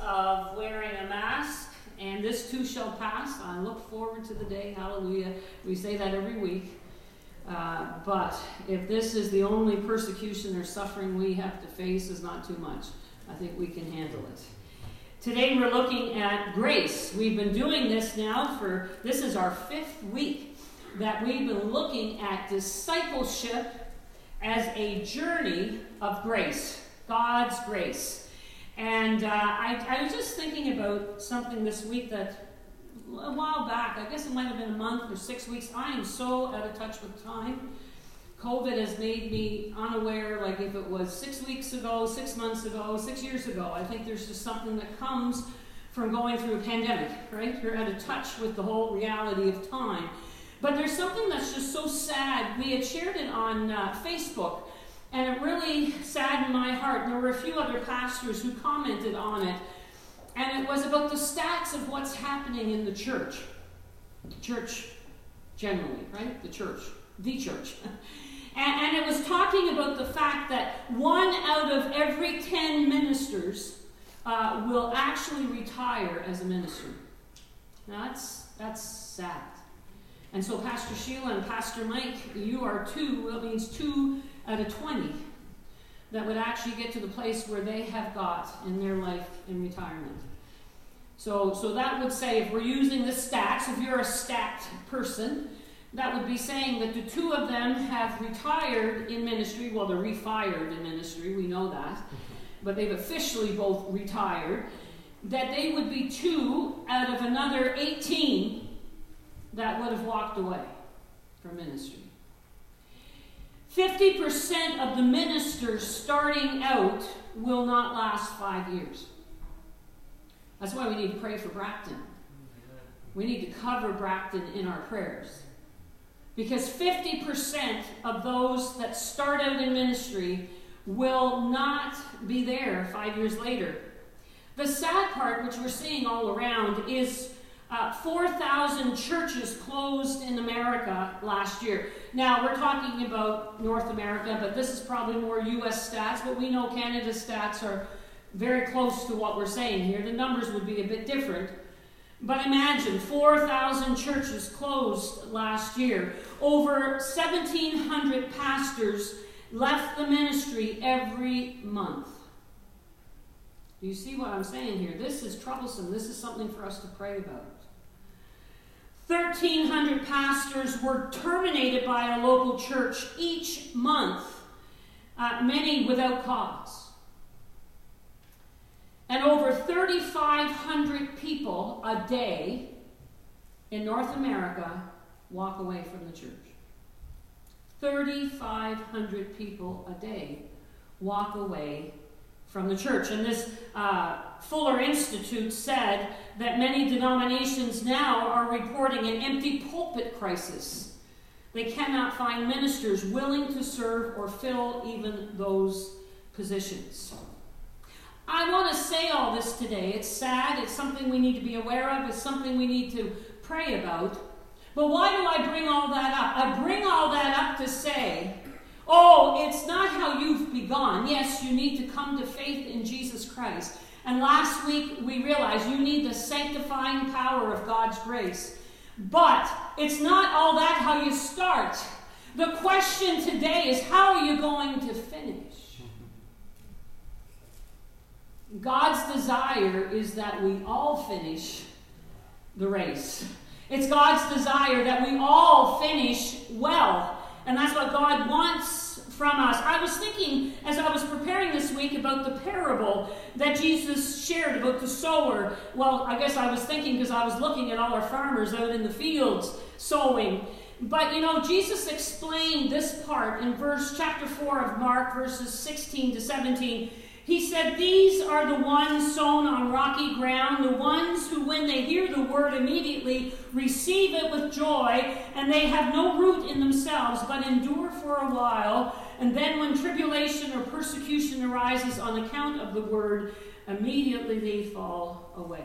of wearing a mask, and this too shall pass. I look forward to the day, hallelujah. We say that every week. Uh, but if this is the only persecution or suffering we have to face, is not too much. I think we can handle it. Today we're looking at grace. We've been doing this now for this is our fifth week that we've been looking at discipleship as a journey of grace, God's grace. And uh, I, I was just thinking about something this week that a while back, I guess it might have been a month or six weeks, I am so out of touch with time. COVID has made me unaware, like if it was six weeks ago, six months ago, six years ago. I think there's just something that comes from going through a pandemic, right? You're out of touch with the whole reality of time. But there's something that's just so sad. We had shared it on uh, Facebook, and it really saddened my heart. And there were a few other pastors who commented on it. And it was about the stats of what's happening in the church. The church generally, right? The church. The church. and, and it was talking about the fact that one out of every 10 ministers uh, will actually retire as a minister. Now that's, that's sad. And so, Pastor Sheila and Pastor Mike, you are two, that means two out of 20 that would actually get to the place where they have got in their life in retirement. So, so that would say, if we're using the stats, if you're a stat person, that would be saying that the two of them have retired in ministry. Well, they're refired in ministry, we know that. Mm-hmm. But they've officially both retired. That they would be two out of another 18 that would have walked away from ministry. 50% of the ministers starting out will not last five years. That's why we need to pray for Bracton. We need to cover Bracton in our prayers. Because 50% of those that start out in ministry will not be there five years later. The sad part, which we're seeing all around, is uh, 4,000 churches closed in America last year. Now, we're talking about North America, but this is probably more US stats, but we know Canada's stats are very close to what we're saying here. The numbers would be a bit different. But imagine 4,000 churches closed last year. Over 1,700 pastors left the ministry every month. Do you see what I'm saying here? This is troublesome. This is something for us to pray about. 1,300 pastors were terminated by a local church each month, uh, many without cause. And over 3,500 people a day in North America walk away from the church. 3,500 people a day walk away from the church. And this uh, Fuller Institute said that many denominations now are reporting an empty pulpit crisis. They cannot find ministers willing to serve or fill even those positions. I want to say all this today. It's sad, it's something we need to be aware of, it's something we need to pray about. But why do I bring all that up? I bring all that up to say Oh, it's not how you've begun. Yes, you need to come to faith in Jesus Christ. And last week we realized you need the sanctifying power of God's grace. But it's not all that how you start. The question today is how are you going to finish? God's desire is that we all finish the race. It's God's desire that we all finish well. And that's what God wants from us. I was thinking as I was preparing this week about the parable that Jesus shared about the sower. Well, I guess I was thinking because I was looking at all our farmers out in the fields sowing. But you know, Jesus explained this part in verse chapter 4 of Mark, verses 16 to 17. He said, These are the ones sown on rocky ground, the ones who, when they hear the word, immediately receive it with joy, and they have no root in themselves, but endure for a while. And then, when tribulation or persecution arises on account of the word, immediately they fall away.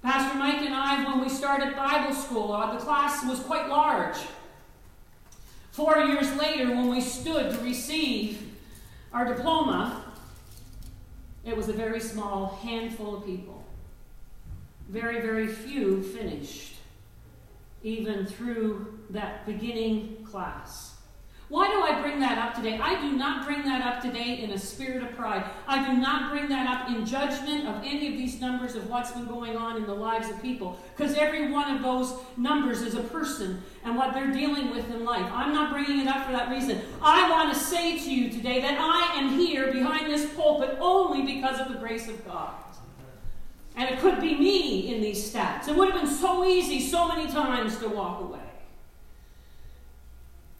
Pastor Mike and I, when we started Bible school, uh, the class was quite large. Four years later, when we stood to receive our diploma, it was a very small handful of people. Very, very few finished, even through that beginning class. Why do I bring that up today? I do not bring that up today in a spirit of pride. I do not bring that up in judgment of any of these numbers of what's been going on in the lives of people, because every one of those numbers is a person and what they're dealing with in life. I'm not bringing it up for that reason. I want to say to you today that I am here behind this pulpit only because of the grace of God. And it could be me in these stats. It would have been so easy so many times to walk away.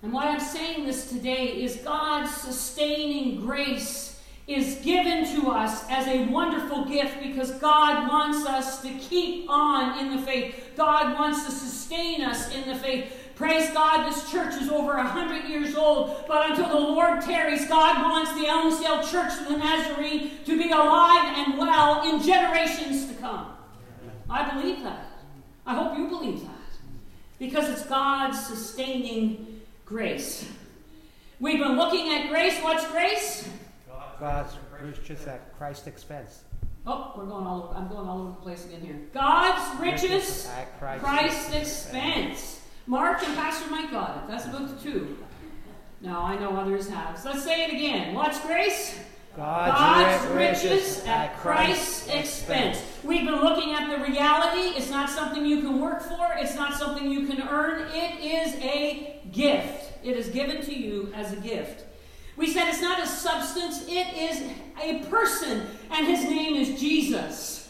And why I'm saying this today is God's sustaining grace is given to us as a wonderful gift because God wants us to keep on in the faith. God wants to sustain us in the faith. Praise God, this church is over a hundred years old, but until the Lord tarries, God wants the Elmsdale Church of the Nazarene to be alive and well in generations to come. I believe that. I hope you believe that. Because it's God's sustaining grace. We've been looking at grace. What's grace? God's riches at Christ's expense. Oh, we're going all over, I'm going all over the place again here. God's riches, riches at Christ's, Christ's expense. Mark and Pastor Mike got it. That's about the two. Now I know others have. So let's say it again. What's grace? God's, God's riches at Christ's expense. We've been looking at the reality. It's not something you can work for, it's not something you can earn. It is a gift. It is given to you as a gift. We said it's not a substance, it is a person, and his name is Jesus.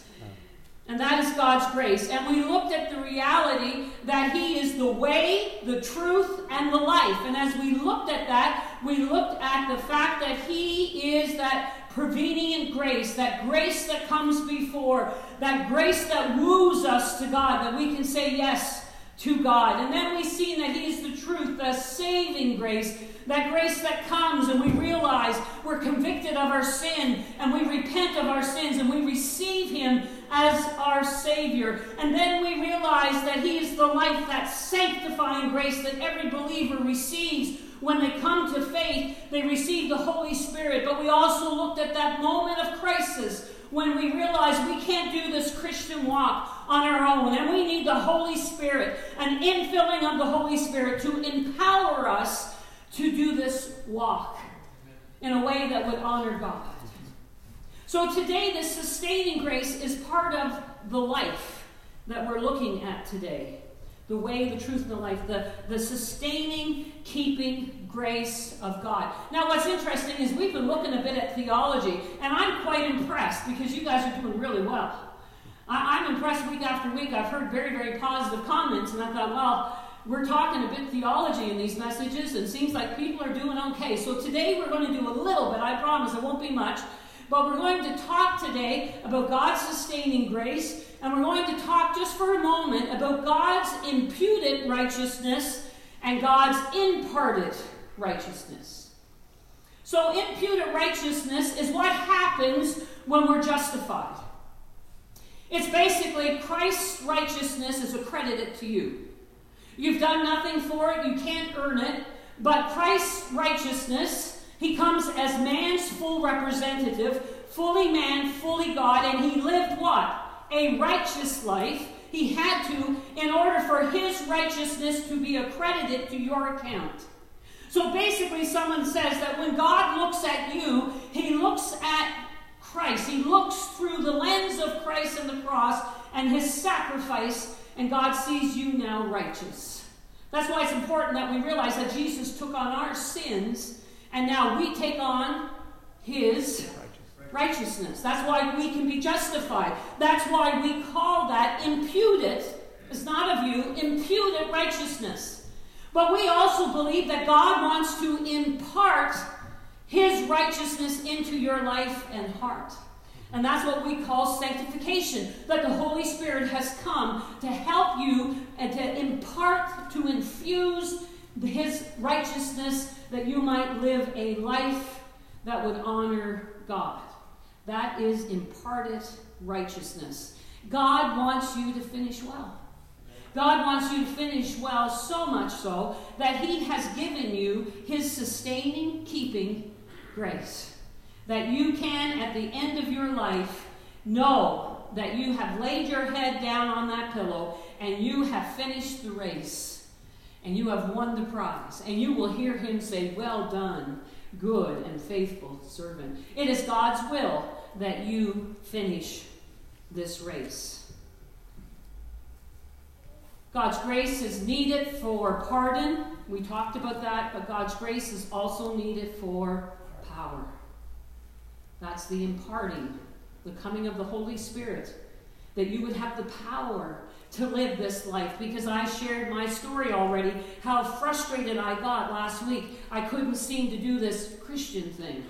And that is God's grace. And we looked at the reality that He is the way, the truth, and the life. And as we looked at that, we looked at the fact that He is that prevenient grace, that grace that comes before, that grace that woos us to God, that we can say yes to God. And then we see that He is the truth, the saving grace, that grace that comes and we realize we're convicted of our sin and we repent of our sins and we receive Him as our Savior. And then we realize that He is the life, that sanctifying grace that every believer receives. When they come to faith, they receive the Holy Spirit. But we also looked at that moment of crisis when we realize we can't do this Christian walk on our own, and we need the Holy Spirit, an infilling of the Holy Spirit to empower us to do this walk in a way that would honor God. So today, this sustaining grace is part of the life that we're looking at today. The way, the truth, and the life. The, the sustaining, keeping grace of God. Now, what's interesting is we've been looking a bit at theology, and I'm quite impressed because you guys are doing really well. I, I'm impressed week after week. I've heard very, very positive comments, and I thought, well, we're talking a bit theology in these messages, and it seems like people are doing okay. So today we're going to do a little bit. I promise it won't be much. But we're going to talk today about God's sustaining grace, and we're going to talk just for a moment about God's imputed righteousness and God's imparted righteousness. So, imputed righteousness is what happens when we're justified. It's basically Christ's righteousness is accredited to you. You've done nothing for it, you can't earn it, but Christ's righteousness he comes as man's full representative, fully man, fully God, and he lived what? A righteous life. He had to in order for his righteousness to be accredited to your account. So basically, someone says that when God looks at you, he looks at Christ. He looks through the lens of Christ and the cross and his sacrifice, and God sees you now righteous. That's why it's important that we realize that Jesus took on our sins and now we take on his righteousness. That's why we can be justified. That's why we call that imputed. It's not of you, imputed righteousness. But we also believe that God wants to impart his righteousness into your life and heart. And that's what we call sanctification. That the Holy Spirit has come to help you and to impart, to infuse his righteousness that you might live a life that would honor God. That is imparted righteousness. God wants you to finish well. God wants you to finish well so much so that He has given you His sustaining, keeping grace. that you can, at the end of your life, know that you have laid your head down on that pillow and you have finished the race and you have won the prize. And you will hear him say, Well done, good and faithful servant. It is God's will that you finish this race. God's grace is needed for pardon. We talked about that, but God's grace is also needed for power. That's the imparting, the coming of the Holy Spirit, that you would have the power to live this life because I shared my story already, how frustrated I got last week. I couldn't seem to do this Christian thing.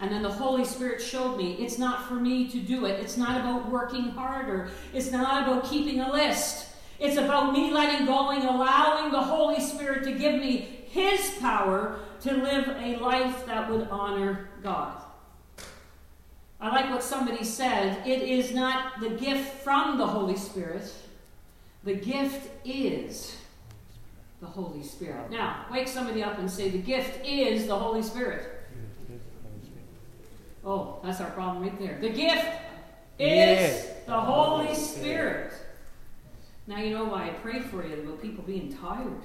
And then the Holy Spirit showed me it's not for me to do it. It's not about working harder. It's not about keeping a list. It's about me letting go and allowing the Holy Spirit to give me His power to live a life that would honor God. I like what somebody said. It is not the gift from the Holy Spirit, the gift is the Holy Spirit. Now, wake somebody up and say, The gift is the Holy Spirit. Oh, that's our problem right there. The gift is the Holy Spirit. Now you know why I pray for you about people being tired.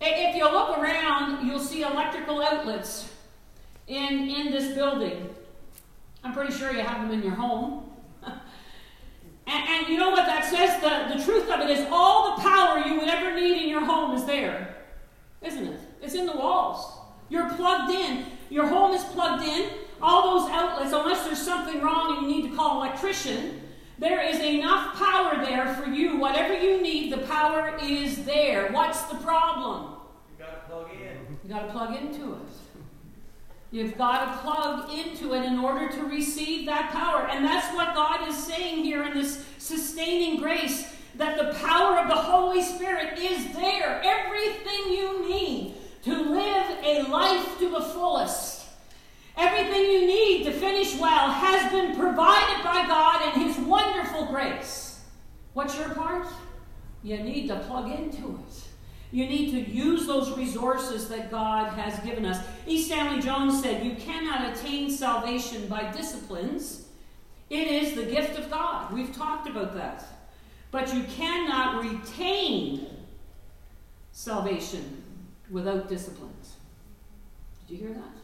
If you look around, you'll see electrical outlets in, in this building. I'm pretty sure you have them in your home. And, and, you know what that says? The, the truth of it is all the power you would ever need in your home is there, isn't it? It's in the walls. You're plugged in. Your home is plugged in. All those outlets, unless there's something wrong and you need to call an electrician, there is enough power there for you. Whatever you need, the power is there. What's the problem? You got to plug in. You got to plug into it. You've got to plug into it in order to receive that power. And that's what God is saying here in this sustaining grace that the power of the Holy Spirit is there. Everything you need to live a life to the fullest. Everything you need to finish well has been provided by God in His wonderful grace. What's your part? You need to plug into it. You need to use those resources that God has given us. E. Stanley Jones said, You cannot attain salvation by disciplines. It is the gift of God. We've talked about that. But you cannot retain salvation without disciplines. Did you hear that?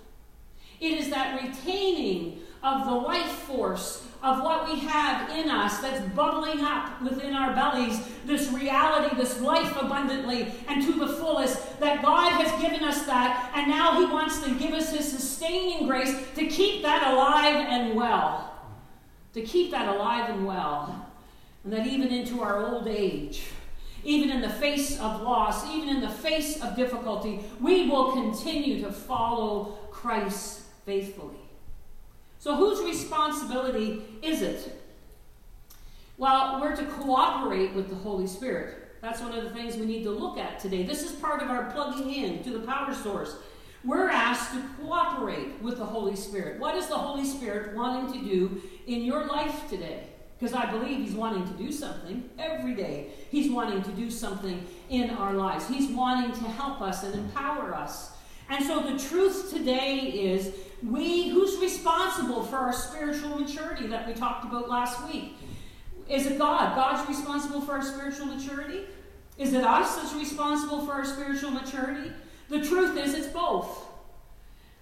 It is that retaining of the life force of what we have in us that's bubbling up within our bellies, this reality, this life abundantly and to the fullest, that God has given us that, and now He wants to give us His sustaining grace to keep that alive and well. To keep that alive and well. And that even into our old age, even in the face of loss, even in the face of difficulty, we will continue to follow Christ faithfully. So, whose responsibility is it? Well, we're to cooperate with the Holy Spirit. That's one of the things we need to look at today. This is part of our plugging in to the power source. We're asked to cooperate with the Holy Spirit. What is the Holy Spirit wanting to do in your life today? Because I believe He's wanting to do something every day. He's wanting to do something in our lives. He's wanting to help us and empower us. And so the truth today is we, who's responsible for our spiritual maturity that we talked about last week? Is it God? God's responsible for our spiritual maturity? Is it us that's responsible for our spiritual maturity? The truth is, it's both.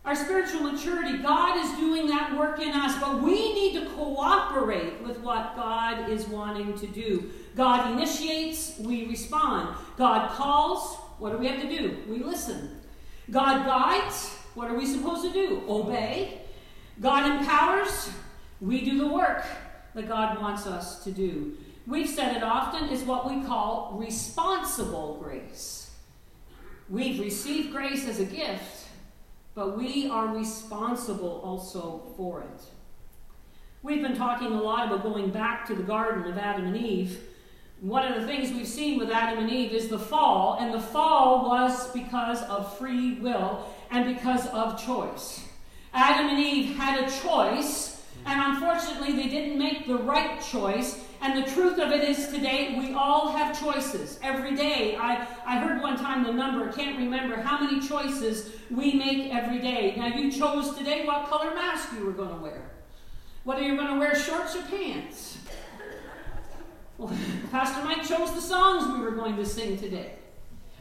Our spiritual maturity, God is doing that work in us, but we need to cooperate with what God is wanting to do. God initiates, we respond. God calls, what do we have to do? We listen. God guides, what are we supposed to do? Obey. God empowers. We do the work that God wants us to do. We've said it often is what we call responsible grace. We've received grace as a gift, but we are responsible also for it. We've been talking a lot about going back to the Garden of Adam and Eve. One of the things we've seen with Adam and Eve is the fall, and the fall was because of free will and because of choice. Adam and Eve had a choice, and unfortunately, they didn't make the right choice. And the truth of it is today, we all have choices every day. I, I heard one time the number, can't remember how many choices we make every day. Now, you chose today what color mask you were going to wear, whether you're going to wear shorts or pants. Well, Pastor Mike chose the songs we were going to sing today.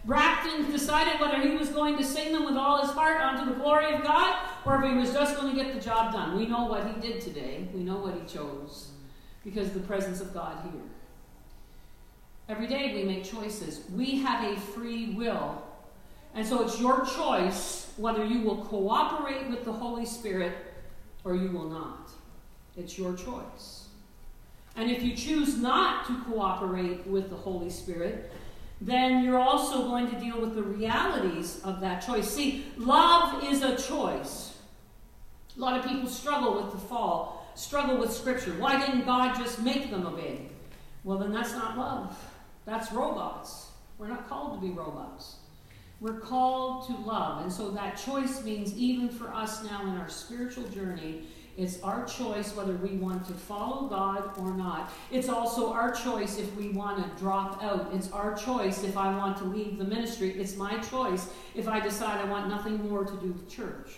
Bracton decided whether he was going to sing them with all his heart unto the glory of God or if he was just going to get the job done. We know what he did today. We know what he chose because of the presence of God here. Every day we make choices. We have a free will. And so it's your choice whether you will cooperate with the Holy Spirit or you will not. It's your choice. And if you choose not to cooperate with the Holy Spirit, then you're also going to deal with the realities of that choice. See, love is a choice. A lot of people struggle with the fall, struggle with Scripture. Why didn't God just make them obey? Well, then that's not love. That's robots. We're not called to be robots. We're called to love. And so that choice means, even for us now in our spiritual journey, it's our choice whether we want to follow God or not. It's also our choice if we want to drop out. It's our choice if I want to leave the ministry. It's my choice if I decide I want nothing more to do with church.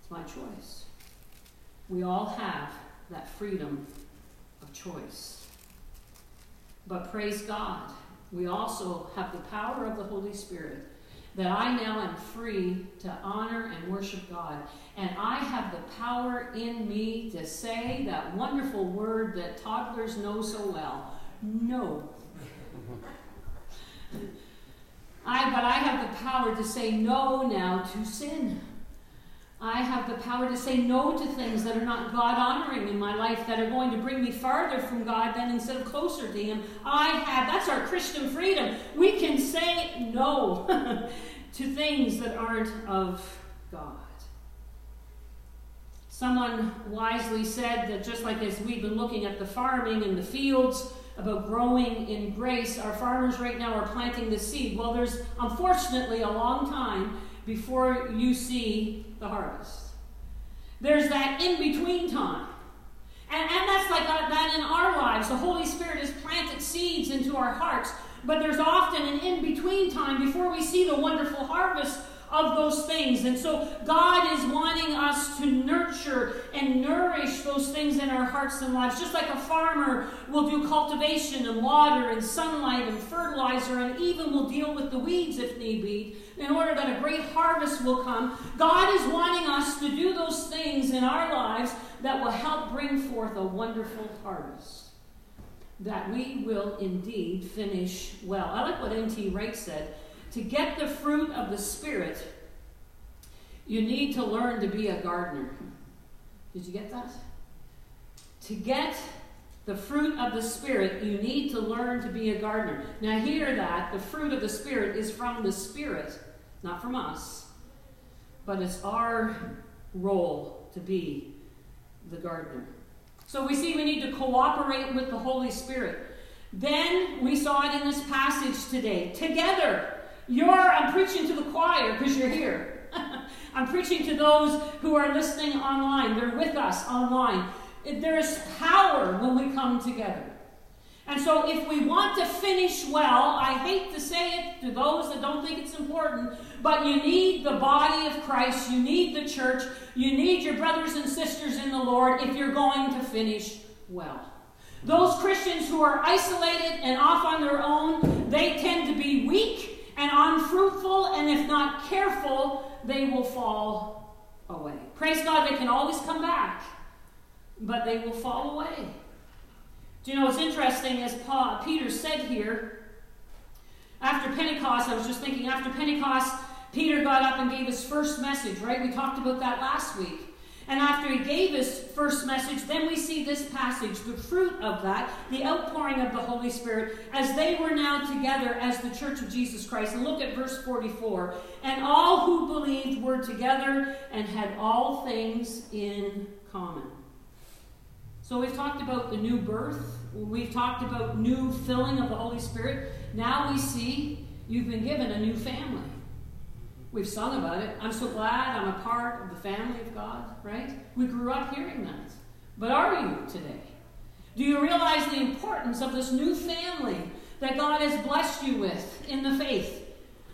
It's my choice. We all have that freedom of choice. But praise God, we also have the power of the Holy Spirit that I now am free to honor and worship God. And I have the power in me to say that wonderful word that toddlers know so well no. I, but I have the power to say no now to sin. I have the power to say no to things that are not God honoring in my life, that are going to bring me farther from God than instead of closer to Him. I have, that's our Christian freedom. We can say no to things that aren't of God. Someone wisely said that just like as we've been looking at the farming and the fields about growing in grace, our farmers right now are planting the seed. Well, there's unfortunately a long time before you see the harvest. There's that in between time. And, and that's like that in our lives. The Holy Spirit has planted seeds into our hearts, but there's often an in between time before we see the wonderful harvest of those things. And so God is wanting us to nurture and nourish those things in our hearts and lives. Just like a farmer will do cultivation and water and sunlight and fertilizer and even will deal with the weeds if need be in order that a great harvest will come. God is wanting us to do those things in our lives that will help bring forth a wonderful harvest. That we will indeed finish well. I like what N.T. Wright said. To get the fruit of the Spirit, you need to learn to be a gardener. Did you get that? To get the fruit of the Spirit, you need to learn to be a gardener. Now, hear that. The fruit of the Spirit is from the Spirit not from us, but it's our role to be the gardener. So we see we need to cooperate with the Holy Spirit. Then we saw it in this passage today. Together, you're, I'm preaching to the choir because you're here. I'm preaching to those who are listening online. They're with us online. There is power when we come together. And so, if we want to finish well, I hate to say it to those that don't think it's important, but you need the body of Christ, you need the church, you need your brothers and sisters in the Lord if you're going to finish well. Those Christians who are isolated and off on their own, they tend to be weak and unfruitful, and if not careful, they will fall away. Praise God, they can always come back, but they will fall away. Do you know what's interesting, as Paul, Peter said here, after Pentecost, I was just thinking, after Pentecost, Peter got up and gave his first message, right? We talked about that last week. And after he gave his first message, then we see this passage, the fruit of that, the outpouring of the Holy Spirit, as they were now together as the church of Jesus Christ. And look at verse 44. And all who believed were together and had all things in common. So we've talked about the new birth, we've talked about new filling of the Holy Spirit. Now we see you've been given a new family. We've sung about it. I'm so glad I'm a part of the family of God, right? We grew up hearing that. But are you today? Do you realize the importance of this new family that God has blessed you with in the faith?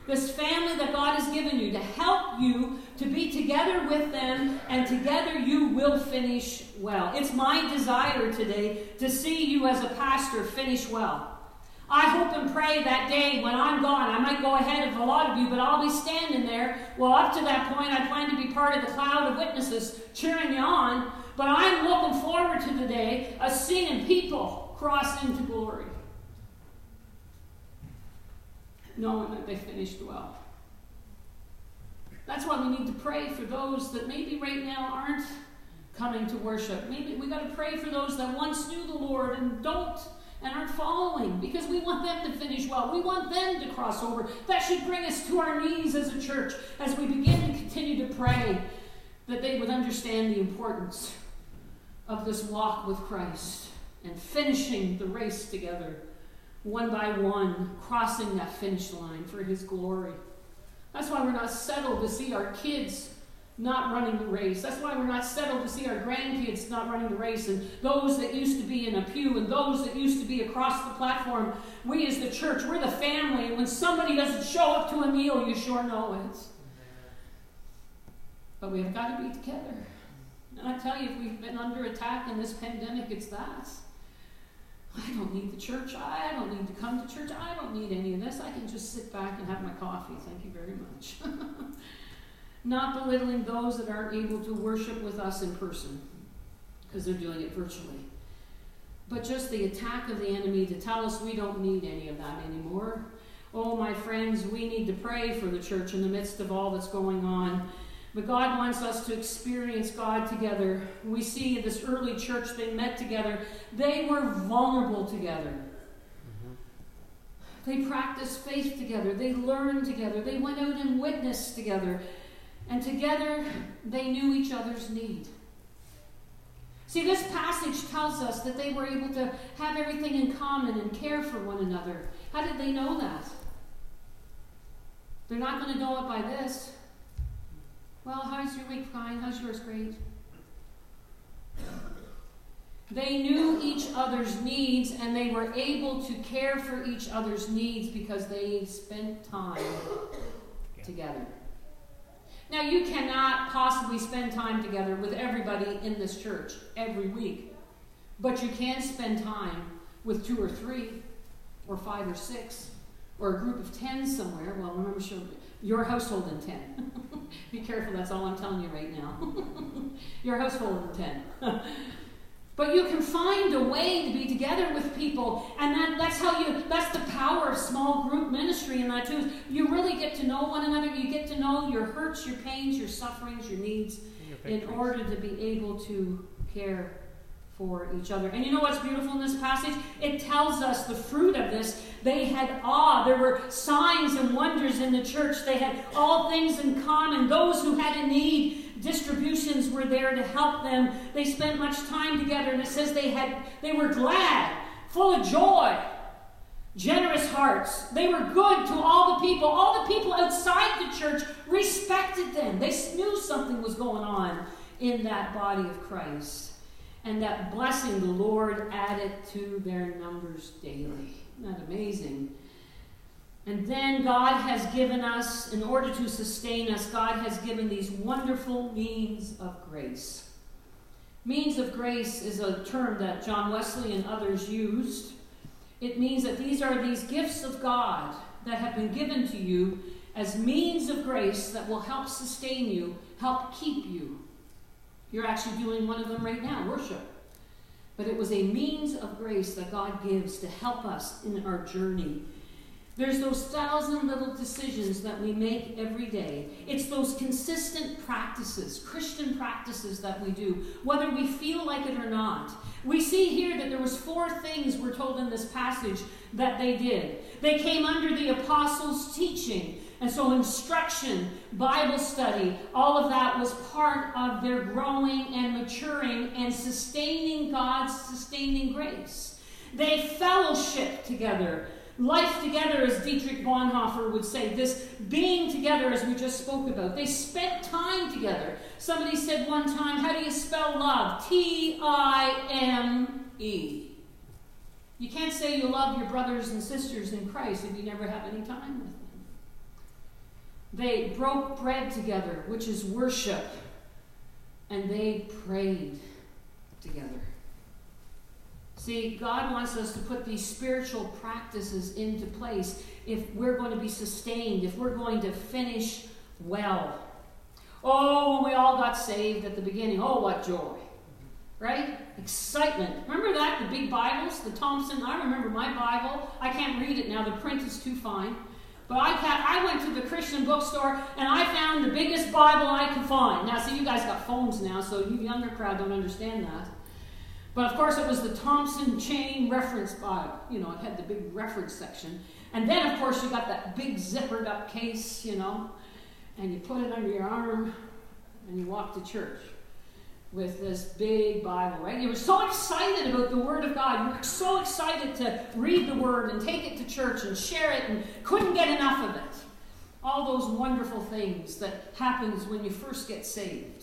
This family that God has given you to help you to be together with them, and together you will finish well. It's my desire today to see you as a pastor finish well. I hope and pray that day when I'm gone, I might go ahead of a lot of you, but I'll be standing there. Well, up to that point, I plan to be part of the cloud of witnesses cheering you on. But I'm looking forward to the day of seeing people cross into glory knowing that they finished well. That's why we need to pray for those that maybe right now aren't coming to worship. Maybe we got to pray for those that once knew the Lord and don't and aren't following because we want them to finish well. We want them to cross over. That should bring us to our knees as a church as we begin to continue to pray that they would understand the importance of this walk with Christ and finishing the race together one by one, crossing that finish line for His glory. That's why we're not settled to see our kids not running the race. That's why we're not settled to see our grandkids not running the race and those that used to be in a pew and those that used to be across the platform. We as the church, we're the family. And when somebody doesn't show up to a meal, you sure know it. But we have got to be together. And I tell you, if we've been under attack in this pandemic, it's that. I don't need the church. I don't need to come to church. I don't need any of this. I can just sit back and have my coffee. Thank you very much. Not belittling those that aren't able to worship with us in person because they're doing it virtually. But just the attack of the enemy to tell us we don't need any of that anymore. Oh, my friends, we need to pray for the church in the midst of all that's going on. But God wants us to experience God together. We see in this early church, they met together. They were vulnerable together. Mm-hmm. They practiced faith together. They learned together. They went out and witnessed together. And together, they knew each other's need. See, this passage tells us that they were able to have everything in common and care for one another. How did they know that? They're not going to know it by this. Well, how's your week? Fine. How's yours? Great. They knew each other's needs and they were able to care for each other's needs because they spent time together. Now, you cannot possibly spend time together with everybody in this church every week, but you can spend time with two or three, or five or six, or a group of ten somewhere. Well, remember, your household in ten. Be careful, that's all I'm telling you right now. Your household in 10. but you can find a way to be together with people, and that, that's how you, that's the power of small group ministry and that too. You really get to know one another. You get to know your hurts, your pains, your sufferings, your needs, your in order to be able to care for each other. And you know what's beautiful in this passage? It tells us the fruit of this. They had awe. There were signs and wonders in the church. They had all things in common. Those who had a need, distributions were there to help them. They spent much time together, and it says they had they were glad, full of joy. Generous hearts. They were good to all the people. All the people outside the church respected them. They knew something was going on in that body of Christ and that blessing the Lord added to their numbers daily. Isn't that amazing? And then God has given us, in order to sustain us, God has given these wonderful means of grace. Means of grace is a term that John Wesley and others used. It means that these are these gifts of God that have been given to you as means of grace that will help sustain you, help keep you, you're actually doing one of them right now worship. But it was a means of grace that God gives to help us in our journey. There's those thousand little decisions that we make every day. It's those consistent practices, Christian practices that we do, whether we feel like it or not. We see here that there was four things we're told in this passage that they did. They came under the apostles' teaching. And so, instruction, Bible study, all of that was part of their growing and maturing and sustaining God's sustaining grace. They fellowship together. Life together, as Dietrich Bonhoeffer would say, this being together, as we just spoke about. They spent time together. Somebody said one time, How do you spell love? T I M E. You can't say you love your brothers and sisters in Christ if you never have any time with them. They broke bread together, which is worship, and they prayed together. See, God wants us to put these spiritual practices into place if we're going to be sustained, if we're going to finish well. Oh, we all got saved at the beginning, oh, what joy. Right? Excitement. Remember that? The big Bibles, the Thompson. I remember my Bible. I can't read it now, the print is too fine. But I, had, I went to the Christian bookstore and I found the biggest Bible I could find. Now, see, you guys got phones now, so you younger crowd don't understand that. But of course, it was the Thompson Chain Reference Bible. You know, it had the big reference section. And then, of course, you got that big zippered up case, you know, and you put it under your arm and you walk to church with this big Bible, right? You were so excited about the Word of God. You were so excited to read the Word and take it to church and share it and couldn't get enough of it. All those wonderful things that happens when you first get saved.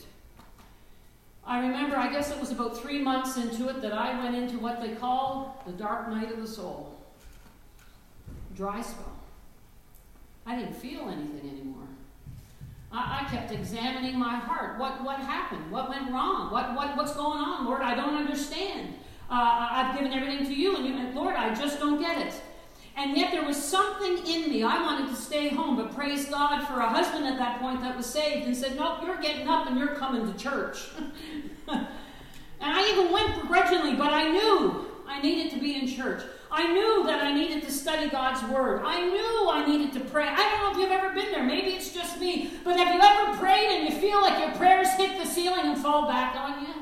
I remember, I guess it was about three months into it that I went into what they call the dark night of the soul. Dry spell. I didn't feel anything anymore. I, I kept examining my heart. What, what happened? What went wrong? What, what, what's going on? Lord, I don't understand. Uh, I've given everything to you, and, you, Lord, I just don't get it. And yet there was something in me. I wanted to stay home, but praise God for a husband at that point that was saved and said, Nope, you're getting up and you're coming to church. and I even went begrudgingly, but I knew I needed to be in church. I knew that I needed to study God's Word. I knew I needed to pray. I don't know if you've ever been there. Maybe it's just me. But have you ever prayed and you feel like your prayers hit the ceiling and fall back on you?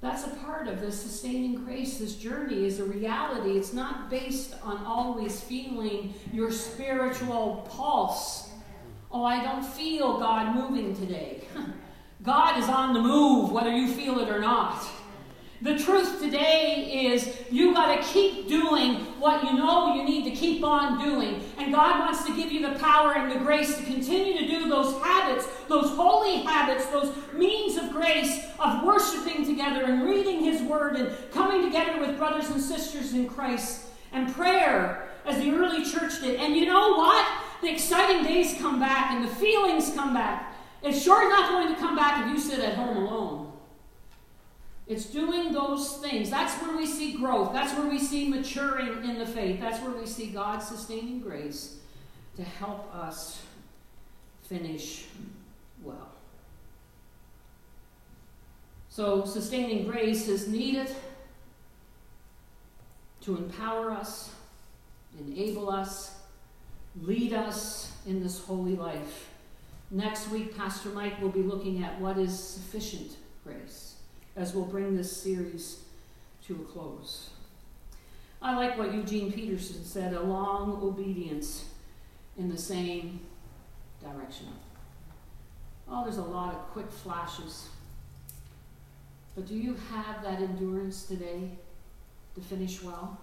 That's a part the sustaining grace. This journey is a reality. It's not based on always feeling your spiritual pulse. Oh, I don't feel God moving today. God is on the move, whether you feel it or not. The truth today is you got to keep doing what you know you need to keep on doing. And God wants to give you the power and the grace to continue to do those habits, those holy habits, those means of grace of worshiping together and reading His Word and coming together with brothers and sisters in Christ and prayer as the early church did. And you know what? The exciting days come back and the feelings come back. It's sure not going to come back if you sit at home alone. It's doing those things. That's where we see growth. That's where we see maturing in the faith. That's where we see God's sustaining grace to help us finish well. So, sustaining grace is needed to empower us, enable us, lead us in this holy life. Next week, Pastor Mike will be looking at what is sufficient grace as we'll bring this series to a close. I like what Eugene Peterson said a long obedience in the same direction. Oh, there's a lot of quick flashes. But do you have that endurance today to finish well?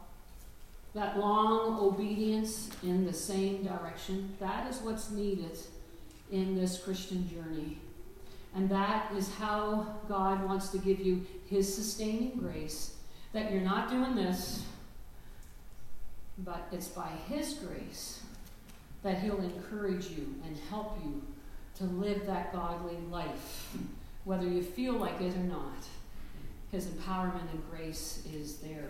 That long obedience in the same direction? That is what's needed in this Christian journey. And that is how God wants to give you His sustaining grace. That you're not doing this, but it's by His grace that He'll encourage you and help you to live that godly life, whether you feel like it or not. His empowerment and grace is there.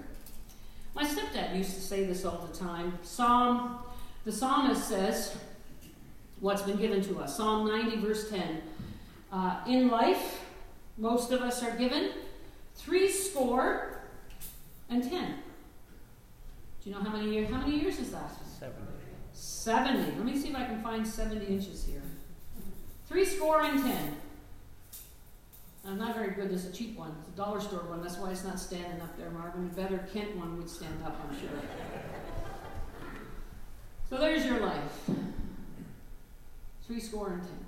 My stepdad used to say this all the time. Psalm, the psalmist says, what's been given to us. Psalm 90, verse 10. Uh, in life, most of us are given three score and ten. Do you know how many years? How many years is that? Seventy. Seventy. Let me see if I can find seventy inches here. Three score and ten. I'm not very good. There's a cheap one. It's a dollar store one. That's why it's not standing up there, Marvin. A better Kent one would stand up, I'm sure. so there's your life. Three score and ten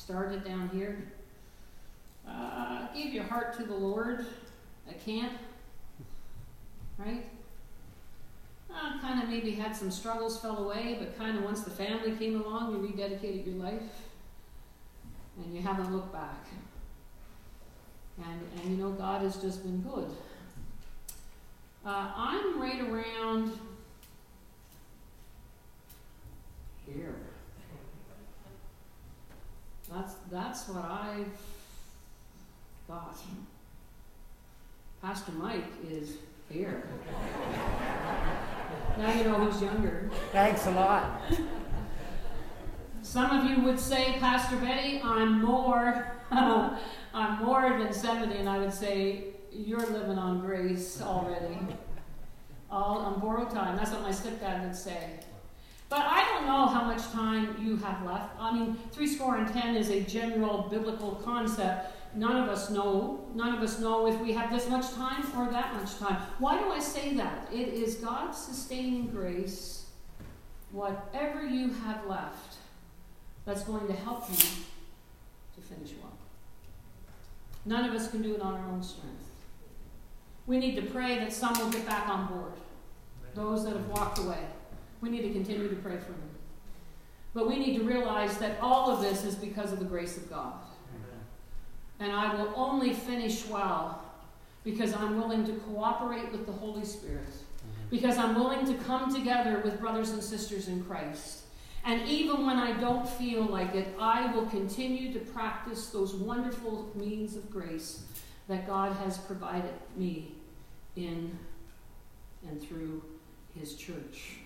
started down here. Uh, gave your heart to the Lord at camp. right? Uh, kind of maybe had some struggles, fell away, but kind of once the family came along, you rededicated your life, and you haven't looked back. And, and you know, God has just been good. Uh, I'm right around here. That's, that's what I've got. Pastor Mike is here. now you know who's younger. Thanks a lot. Some of you would say, Pastor Betty, I'm more, I'm more than 70, and I would say, you're living on grace already. All on borrowed time. That's what my stepdad would say. But I don't know how much time you have left. I mean, three score and ten is a general biblical concept. None of us know. None of us know if we have this much time or that much time. Why do I say that? It is God's sustaining grace, whatever you have left, that's going to help you to finish well. None of us can do it on our own strength. We need to pray that some will get back on board, those that have walked away. We need to continue to pray for them. But we need to realize that all of this is because of the grace of God. And I will only finish well because I'm willing to cooperate with the Holy Spirit. Because I'm willing to come together with brothers and sisters in Christ. And even when I don't feel like it, I will continue to practice those wonderful means of grace that God has provided me in and through His church.